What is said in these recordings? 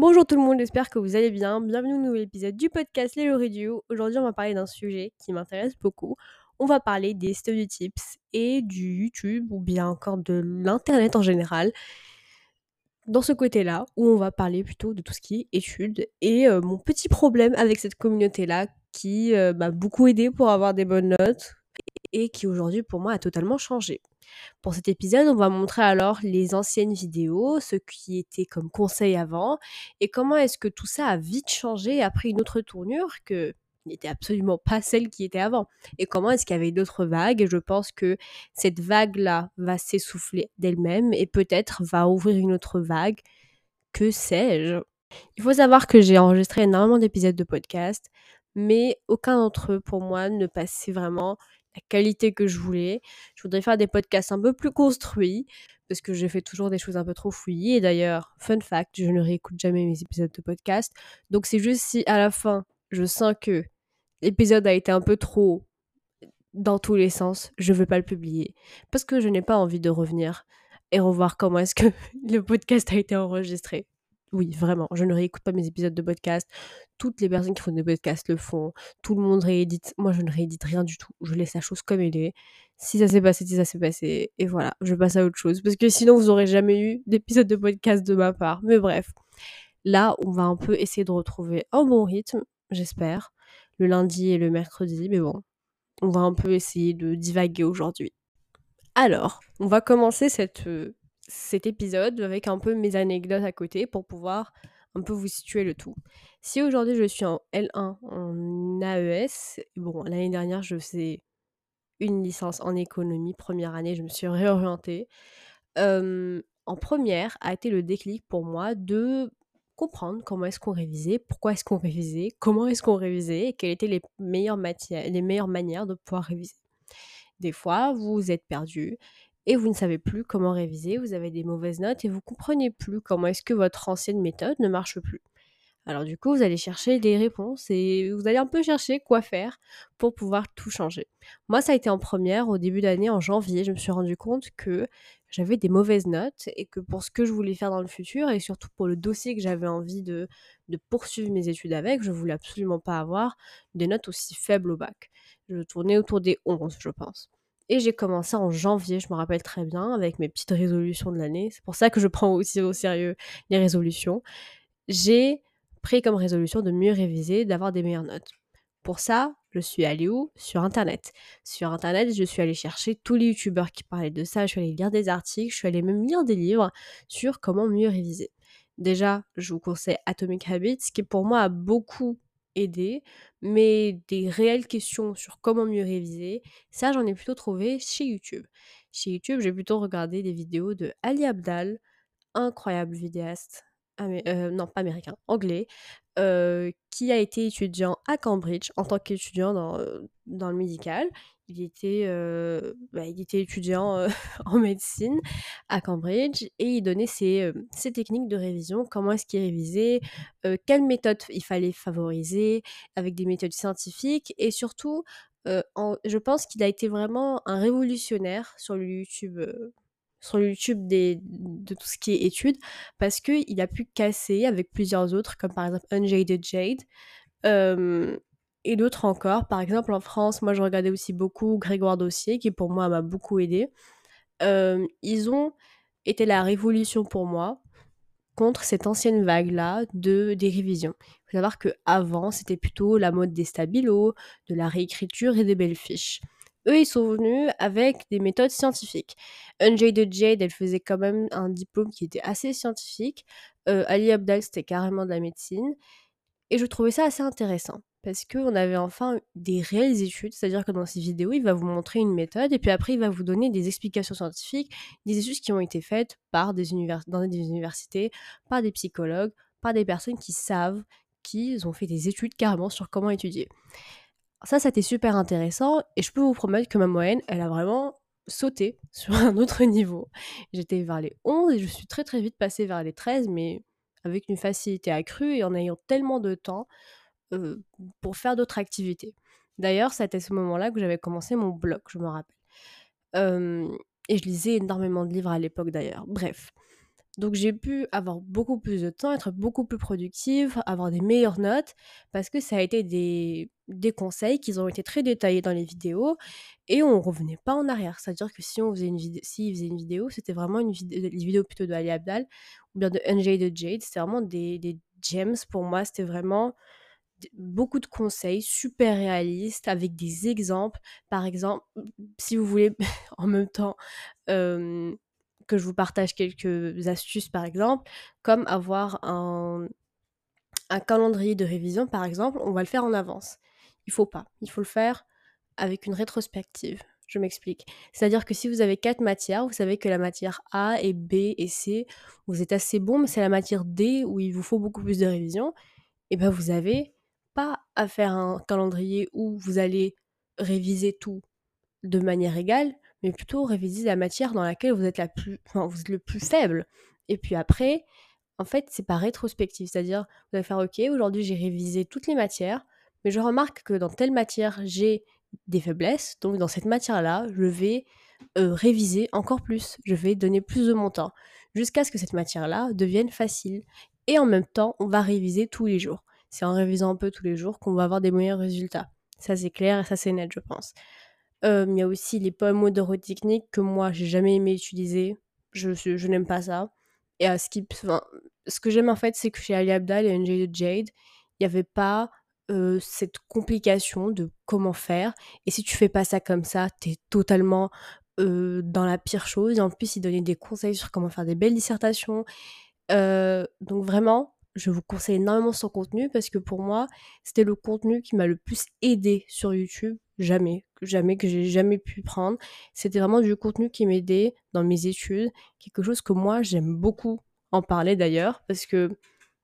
Bonjour tout le monde, j'espère que vous allez bien. Bienvenue au nouvel épisode du podcast Les Radio. Aujourd'hui, on va parler d'un sujet qui m'intéresse beaucoup. On va parler des tips et du YouTube ou bien encore de l'internet en général. Dans ce côté-là, où on va parler plutôt de tout ce qui est études et euh, mon petit problème avec cette communauté-là qui euh, m'a beaucoup aidé pour avoir des bonnes notes et qui aujourd'hui pour moi a totalement changé. Pour cet épisode, on va montrer alors les anciennes vidéos, ce qui était comme conseil avant, et comment est-ce que tout ça a vite changé et a pris une autre tournure que n'était absolument pas celle qui était avant. Et comment est-ce qu'il y avait d'autres vagues Et je pense que cette vague-là va s'essouffler d'elle-même et peut-être va ouvrir une autre vague. Que sais-je? Il faut savoir que j'ai enregistré énormément d'épisodes de podcast, mais aucun d'entre eux pour moi ne passait vraiment la qualité que je voulais. Je voudrais faire des podcasts un peu plus construits parce que je fais toujours des choses un peu trop fouillis. Et d'ailleurs, fun fact, je ne réécoute jamais mes épisodes de podcast. Donc c'est juste si à la fin, je sens que l'épisode a été un peu trop dans tous les sens, je ne veux pas le publier parce que je n'ai pas envie de revenir et revoir comment est-ce que le podcast a été enregistré. Oui, vraiment, je ne réécoute pas mes épisodes de podcast. Toutes les personnes qui font des podcasts le font. Tout le monde réédite. Moi, je ne réédite rien du tout. Je laisse la chose comme elle est. Si ça s'est passé, si ça s'est passé. Et voilà, je passe à autre chose. Parce que sinon, vous n'aurez jamais eu d'épisode de podcast de ma part. Mais bref, là, on va un peu essayer de retrouver un bon rythme, j'espère. Le lundi et le mercredi. Mais bon, on va un peu essayer de divaguer aujourd'hui. Alors, on va commencer cette euh, cet épisode avec un peu mes anecdotes à côté pour pouvoir un peu vous situer le tout. Si aujourd'hui je suis en L1 en AES, bon, l'année dernière je faisais une licence en économie, première année, je me suis réorientée. en première a été le déclic pour moi de comprendre comment est-ce qu'on révisait, pourquoi est-ce qu'on révisait, comment est-ce qu'on révisait et quelles étaient les meilleures, matières, les meilleures manières de pouvoir réviser. Des fois, vous êtes perdu et vous ne savez plus comment réviser, vous avez des mauvaises notes et vous comprenez plus comment est-ce que votre ancienne méthode ne marche plus. Alors du coup, vous allez chercher des réponses et vous allez un peu chercher quoi faire pour pouvoir tout changer. Moi, ça a été en première, au début d'année, en janvier, je me suis rendu compte que j'avais des mauvaises notes et que pour ce que je voulais faire dans le futur et surtout pour le dossier que j'avais envie de, poursuivre mes études avec, je voulais absolument pas avoir des notes aussi faibles au bac. Je tournais autour des 11, je pense. Et j'ai commencé en janvier, je me rappelle très bien, avec mes petites résolutions de l'année. C'est pour ça que je prends aussi au sérieux les résolutions. J'ai pris comme résolution de mieux réviser, d'avoir des meilleures notes. Pour ça, je suis allée où? Sur Internet. Sur Internet, je suis allée chercher tous les youtubeurs qui parlaient de ça. Je suis allée lire des articles, je suis allée même lire des livres sur comment mieux réviser. Déjà, je vous conseille Atomic Habits, qui pour moi a beaucoup aider, mais des réelles questions sur comment mieux réviser, ça j'en ai plutôt trouvé chez YouTube. Chez YouTube, j'ai plutôt regardé des vidéos de Ali Abdal, incroyable vidéaste, euh, non pas américain, anglais, euh, qui a été étudiant à Cambridge en tant qu'étudiant dans, euh, dans le médical il était, euh, bah, il était étudiant euh, en médecine à Cambridge et il donnait ses, euh, ses techniques de révision, comment est-ce qu'il révisait, quelle méthode il fallait favoriser, avec des méthodes scientifiques et surtout, je pense qu'il a été vraiment un révolutionnaire sur le YouTube. sur YouTube des, de tout ce qui est études, parce qu'il a pu casser avec plusieurs autres, comme par exemple Unjaded Jade, et d'autres encore. Par exemple, en France, moi, je regardais aussi beaucoup Grégoire Dossier, qui pour moi m'a beaucoup aidé. Euh, ils ont été la révolution pour moi contre cette ancienne vague-là de des révisions. Il faut savoir qu'avant, c'était plutôt la mode des stabilos, de la réécriture et des belles fiches. Eux, ils sont venus avec des méthodes scientifiques. de Jade, elle faisait quand même un diplôme qui était assez scientifique. Euh, Ali Abdal, c'était carrément de la médecine. Et je trouvais ça assez intéressant parce qu'on avait enfin des réelles études, c'est-à-dire que dans ces vidéos, il va vous montrer une méthode et puis après, il va vous donner des explications scientifiques, des études qui ont été faites par des dans des universités, par des psychologues, par des personnes qui savent, qui ont fait des études carrément sur comment étudier. Ça, c'était super intéressant et je peux vous promettre que ma moyenne, elle a vraiment sauté sur un autre niveau. J'étais vers les 11 et je suis très très vite passée vers les 13, mais avec une facilité accrue et en ayant tellement de temps pour faire d'autres activités. D'ailleurs, c'était ce moment-là que j'avais commencé mon blog, je me rappelle. et je lisais énormément de livres à l'époque d'ailleurs. Bref. Donc j'ai pu avoir beaucoup plus de temps, être beaucoup plus productive, avoir des meilleures notes, parce que ça a été des, des conseils qui ont été très détaillés dans les vidéos et on revenait pas en arrière. C'est-à-dire que si on faisait une vidéo, si faisait une vidéo, c'était vraiment une vidéo, les vidéos plutôt de Ali Abdal ou bien de NJ de Jade, c'était vraiment des gems pour moi. C'était vraiment beaucoup de conseils super réalistes avec des exemples. Par exemple, si vous voulez en même temps que je vous partage quelques astuces par exemple, comme avoir un, un calendrier de révision par exemple, on va le faire en avance. Il faut pas, il faut le faire avec une rétrospective. Je m'explique. C'est-à-dire que si vous avez quatre matières, vous savez que la matière A et B et C, vous êtes assez bon, mais c'est la matière D où il vous faut beaucoup plus de révision. Et ben vous avez pas à faire un calendrier où vous allez réviser tout de manière égale, mais plutôt réviser la matière dans laquelle vous êtes, le plus faible. Et puis après, en fait, c'est pas rétrospectif. C'est-à-dire, vous allez faire OK, aujourd'hui j'ai révisé toutes les matières, mais je remarque que dans telle matière, j'ai des faiblesses. Donc dans cette matière-là, je vais euh, réviser encore plus. Je vais donner plus de mon temps jusqu'à ce que cette matière-là devienne facile. Et en même temps, on va réviser tous les jours. C'est en révisant un peu tous les jours qu'on va avoir des meilleurs résultats. Ça c'est clair et ça c'est net, je pense. Euh, il y a aussi les techniques que moi j'ai jamais aimé utiliser. Je, je, n'aime pas ça. Et ce que j'aime en fait, c'est que chez Ali Abdal et NJ de Jade, il n'y avait pas euh, cette complication de comment faire. Et si tu fais pas ça comme ça, t'es totalement euh, dans la pire chose. Et en plus, il donnait des conseils sur comment faire des belles dissertations. donc vraiment, je vous conseille énormément son contenu parce que pour moi, c'était le contenu qui m'a le plus aidé sur YouTube. Jamais, jamais que j'ai jamais pu prendre. C'était vraiment du contenu qui m'aidait dans mes études, quelque chose que moi j'aime beaucoup en parler d'ailleurs parce que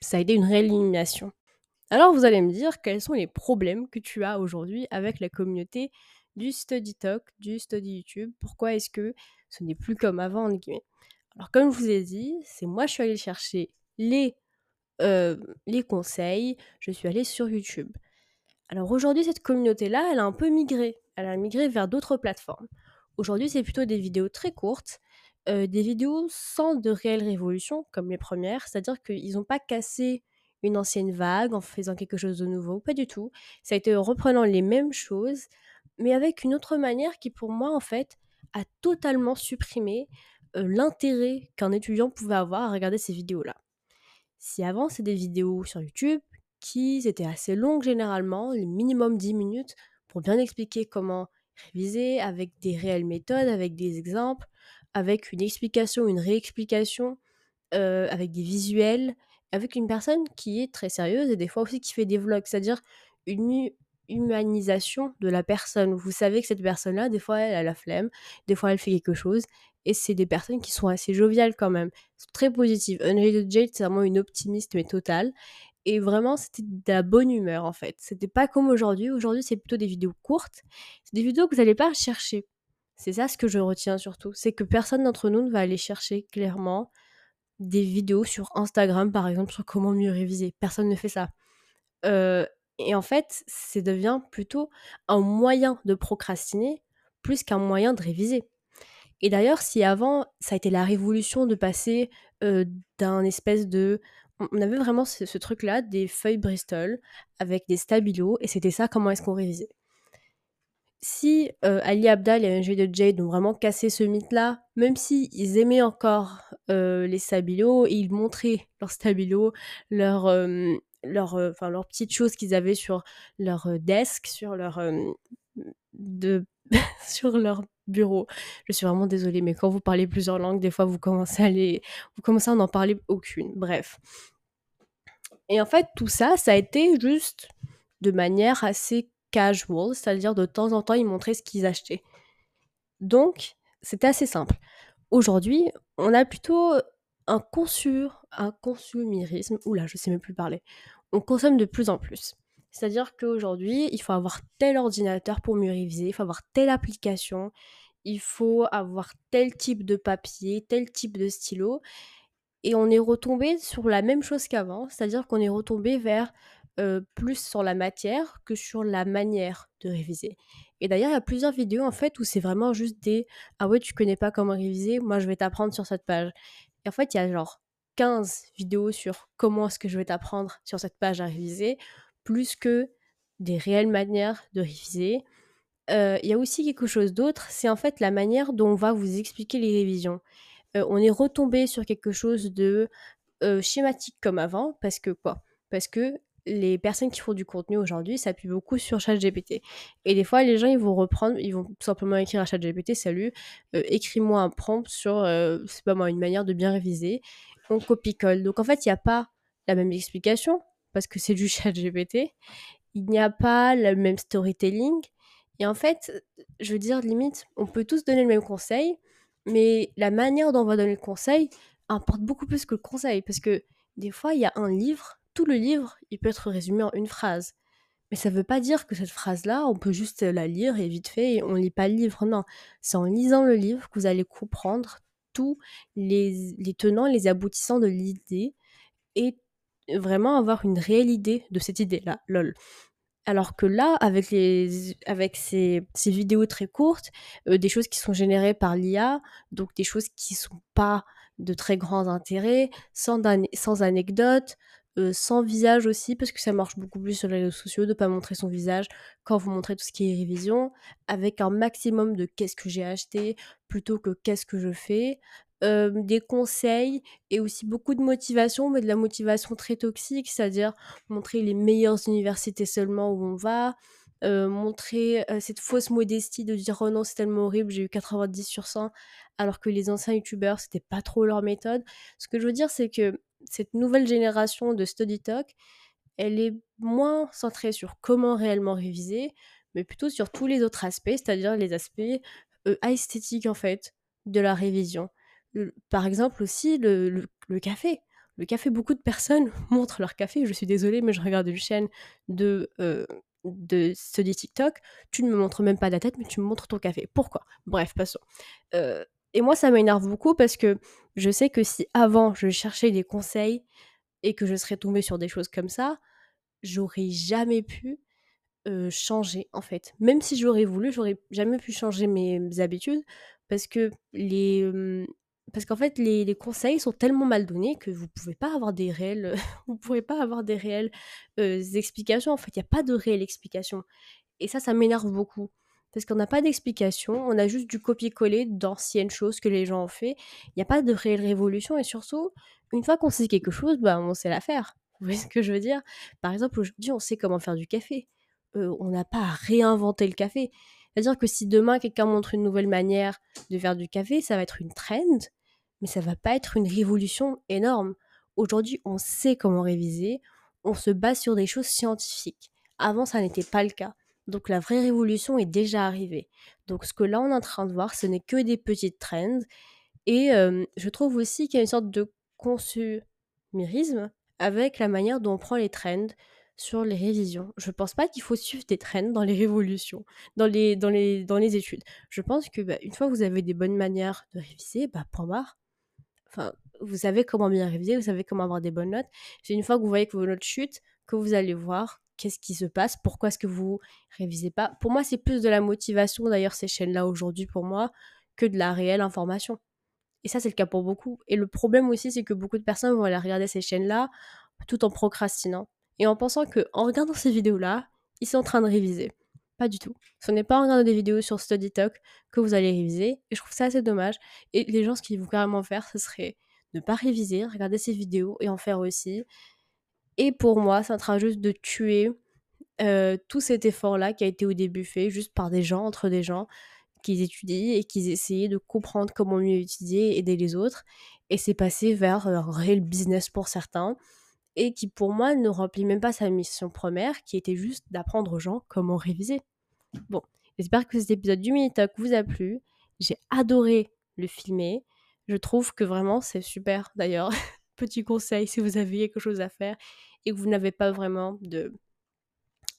ça a été une réelle. Alors vous allez me dire quels sont les problèmes que tu as aujourd'hui avec la communauté du Study Talk, du Study YouTube? Pourquoi est-ce que ce n'est plus comme avant en guillemets? Alors comme je vous ai dit, c'est moi je suis allée chercher les euh, les conseils, je suis allée sur YouTube. Alors aujourd'hui, cette communauté-là, elle a un peu migré. Elle a migré vers d'autres plateformes. Aujourd'hui, c'est plutôt des vidéos très courtes, euh, des vidéos sans de réelle révolution, comme les premières, c'est-à-dire qu'ils n'ont pas cassé une ancienne vague en faisant quelque chose de nouveau, pas du tout. Ça a été en reprenant les mêmes choses, mais avec une autre manière qui, pour moi, en fait, a totalement supprimé euh, l'intérêt qu'un étudiant pouvait avoir à regarder ces vidéos-là. Si avant, c'est des vidéos sur YouTube qui étaient assez longues généralement, le minimum 10 minutes, pour bien expliquer comment réviser avec des réelles méthodes, avec des exemples, avec une explication, une réexplication, euh, avec des visuels, avec une personne qui est très sérieuse et des fois aussi qui fait des vlogs, c'est-à-dire une humanisation de la personne. Vous savez que cette personne-là, des fois, elle a la flemme, des fois, elle fait quelque chose, et c'est des personnes qui sont assez joviales quand même. Très positif. Unrated Jade, c'est vraiment une optimiste, mais totale. Et vraiment, c'était de la bonne humeur, en fait. C'était pas comme aujourd'hui. Aujourd'hui, c'est plutôt des vidéos courtes. C'est des vidéos que vous n'allez pas chercher. C'est ça ce que je retiens surtout. C'est que personne d'entre nous ne va aller chercher clairement des vidéos sur Instagram, par exemple, sur comment mieux réviser. Personne ne fait ça. Euh, et en fait, ça devient plutôt un moyen de procrastiner plus qu'un moyen de réviser. Et d'ailleurs, si avant, ça a été la révolution de passer d'un espèce de... On avait vraiment ce, truc-là, des feuilles Bristol avec des stabilos, et c'était ça, comment est-ce qu'on révisait. Si Ali Abdal et NG de Jade ont vraiment cassé ce mythe-là, même s'ils ils aimaient encore les stabilos, et ils montraient leurs stabilos, leurs leur, enfin, leurs petites choses qu'ils avaient sur leur desk, sur leur, de, sur leur bureau. Je suis vraiment désolée, mais quand vous parlez plusieurs langues, des fois vous commencez à les, n'en parler aucune. Bref. Et en fait, tout ça, ça a été juste de manière assez casual, c'est-à-dire de temps en temps, ils montraient ce qu'ils achetaient. Donc, c'était assez simple. Aujourd'hui, on a plutôt un consur, un consumérisme. Oula, je sais même plus parler. On consomme de plus en plus. C'est-à-dire qu'aujourd'hui, il faut avoir tel ordinateur pour mieux réviser, il faut avoir telle application, il faut avoir tel type de papier, tel type de stylo. Et on est retombé sur la même chose qu'avant, c'est-à-dire qu'on est retombé vers euh, plus sur la matière que sur la manière de réviser. Et d'ailleurs, il y a plusieurs vidéos en fait où c'est vraiment juste des Ah ouais, tu connais pas comment réviser, moi je vais t'apprendre sur cette page. Et en fait, il y a genre 15 vidéos sur comment est-ce que je vais t'apprendre sur cette page à réviser, plus que des réelles manières de réviser. Euh, Il y a aussi quelque chose d'autre, c'est en fait la manière dont on va vous expliquer les révisions. Euh, on est retombé sur quelque chose de euh, schématique comme avant, parce que quoi? Parce que les personnes qui font du contenu aujourd'hui s'appuient beaucoup sur ChatGPT. Et des fois, les gens, ils vont reprendre, ils vont tout simplement écrire à ChatGPT, salut, écris-moi un prompt sur, c'est pas moi, une manière de bien réviser. On copie-colle. Donc en fait, il n'y a pas la même explication, parce que c'est du ChatGPT. Il n'y a pas le même storytelling. Et en fait, je veux dire, limite, on peut tous donner le même conseil, mais la manière dont on va donner le conseil importe beaucoup plus que le conseil. Parce que des fois, il y a un livre, tout le livre, il peut être résumé en une phrase. Mais ça ne veut pas dire que cette phrase-là, on peut juste la lire et vite fait, on ne lit pas le livre. Non, c'est en lisant le livre que vous allez comprendre tous les, les tenants, les aboutissants de l'idée et vraiment avoir une réelle idée de cette idée-là. Lol. Alors que là, avec, les, avec ces, ces vidéos très courtes, euh, des choses qui sont générées par l'IA, donc des choses qui sont pas de très grand intérêt, sans, sans anecdotes, euh, sans visage aussi, parce que ça marche beaucoup plus sur les réseaux sociaux de pas montrer son visage quand vous montrez tout ce qui est révision, avec un maximum de qu'est-ce que j'ai acheté plutôt que qu'est-ce que je fais. Des conseils et aussi beaucoup de motivation, mais de la motivation très toxique, c'est-à-dire montrer les meilleures universités seulement où on va, montrer cette fausse modestie de dire oh non c'est tellement horrible j'ai eu 90 sur 100 alors que les anciens youtubeurs c'était pas trop leur méthode. Ce que je veux dire c'est que cette nouvelle génération de study talk elle est moins centrée sur comment réellement réviser mais plutôt sur tous les autres aspects c'est-à-dire les aspects euh, esthétiques en fait de la révision par exemple aussi le, le, café le café, beaucoup de personnes montrent leur café. Je suis désolée, mais je regarde une chaîne de euh, de dit TikTok, tu ne me montres même pas ta tête, mais tu me montres ton café. Pourquoi? Bref, passons. Euh, et moi, ça m'énerve beaucoup parce que je sais que si avant je cherchais des conseils et que je serais tombée sur des choses comme ça, j'aurais jamais pu euh, changer en fait. Même si j'aurais voulu, j'aurais jamais pu changer mes habitudes parce que les, parce qu'en fait, les, conseils sont tellement mal donnés que vous pouvez pas avoir des réelles, vous pouvez pas avoir des réelles euh, explications. En fait, il n'y a pas de réelle explication. Et ça, ça m'énerve beaucoup. Parce qu'on n'a pas d'explication, on a juste du copier-coller d'anciennes choses que les gens ont fait. Il n'y a pas de réelle révolution. Et surtout, une fois qu'on sait quelque chose, bah, on sait la faire. Vous voyez ce que je veux dire? Par exemple, aujourd'hui, on sait comment faire du café. Euh, on n'a pas à réinventer le café. C'est-à-dire que si demain quelqu'un montre une nouvelle manière de faire du café, ça va être une trend mais ça va pas être une révolution énorme. Aujourd'hui, on sait comment réviser, on se base sur des choses scientifiques. Avant, ça n'était pas le cas. Donc la vraie révolution est déjà arrivée. Donc ce que là on est en train de voir, ce n'est que des petites trends. Et euh, je trouve aussi qu'il y a une sorte de consumérisme avec la manière dont on prend les trends sur les révisions. Je pense pas qu'il faut suivre des trends dans les révolutions, dans les, dans les, dans les études. Je pense que bah, une fois que vous avez des bonnes manières de réviser, bah point barre, Enfin, vous savez comment bien réviser, vous savez comment avoir des bonnes notes. C'est une fois que vous voyez que vos notes chutent, que vous allez voir qu'est-ce qui se passe, pourquoi est-ce que vous révisez pas. Pour moi, c'est plus de la motivation, d'ailleurs, ces chaînes-là aujourd'hui, pour moi, que de la réelle information. Et ça, c'est le cas pour beaucoup. Et le problème aussi, c'est que beaucoup de personnes vont aller regarder ces chaînes-là tout en procrastinant. Et en pensant que en regardant ces vidéos-là, ils sont en train de réviser. Pas du tout. Ce n'est pas en regardant des vidéos sur Study Talk que vous allez réviser. Et je trouve ça assez dommage. Et les gens, ce qu'ils vont carrément faire, ce serait ne pas réviser, regarder ces vidéos et en faire aussi. Et pour moi, en train juste de tuer euh, tout cet effort-là qui a été au début fait juste par des gens, entre des gens qui étudient et qui essayaient de comprendre comment mieux étudier, aider les autres. Et c'est passé vers un réel business pour certains et qui pour moi ne remplit même pas sa mission première qui était juste d'apprendre aux gens comment réviser. Bon, j'espère que cet épisode du Minitalk vous a plu. J'ai adoré le filmer. Je trouve que vraiment c'est super d'ailleurs. Petit conseil si vous avez quelque chose à faire et que vous n'avez pas vraiment de,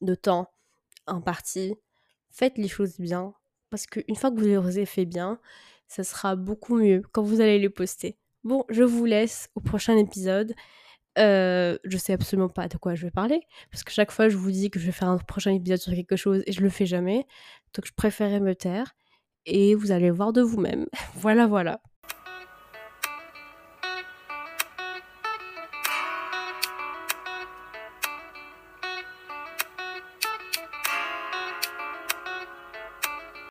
de temps imparti, faites les choses bien. Parce qu'une fois que vous les aurez fait bien, ça sera beaucoup mieux quand vous allez les poster. Bon, je vous laisse au prochain épisode. Euh, je sais absolument pas de quoi je vais parler, parce que chaque fois je vous dis que je vais faire un prochain épisode sur quelque chose et je le fais jamais, donc je préférais me taire et vous allez voir de vous-même. voilà, voilà.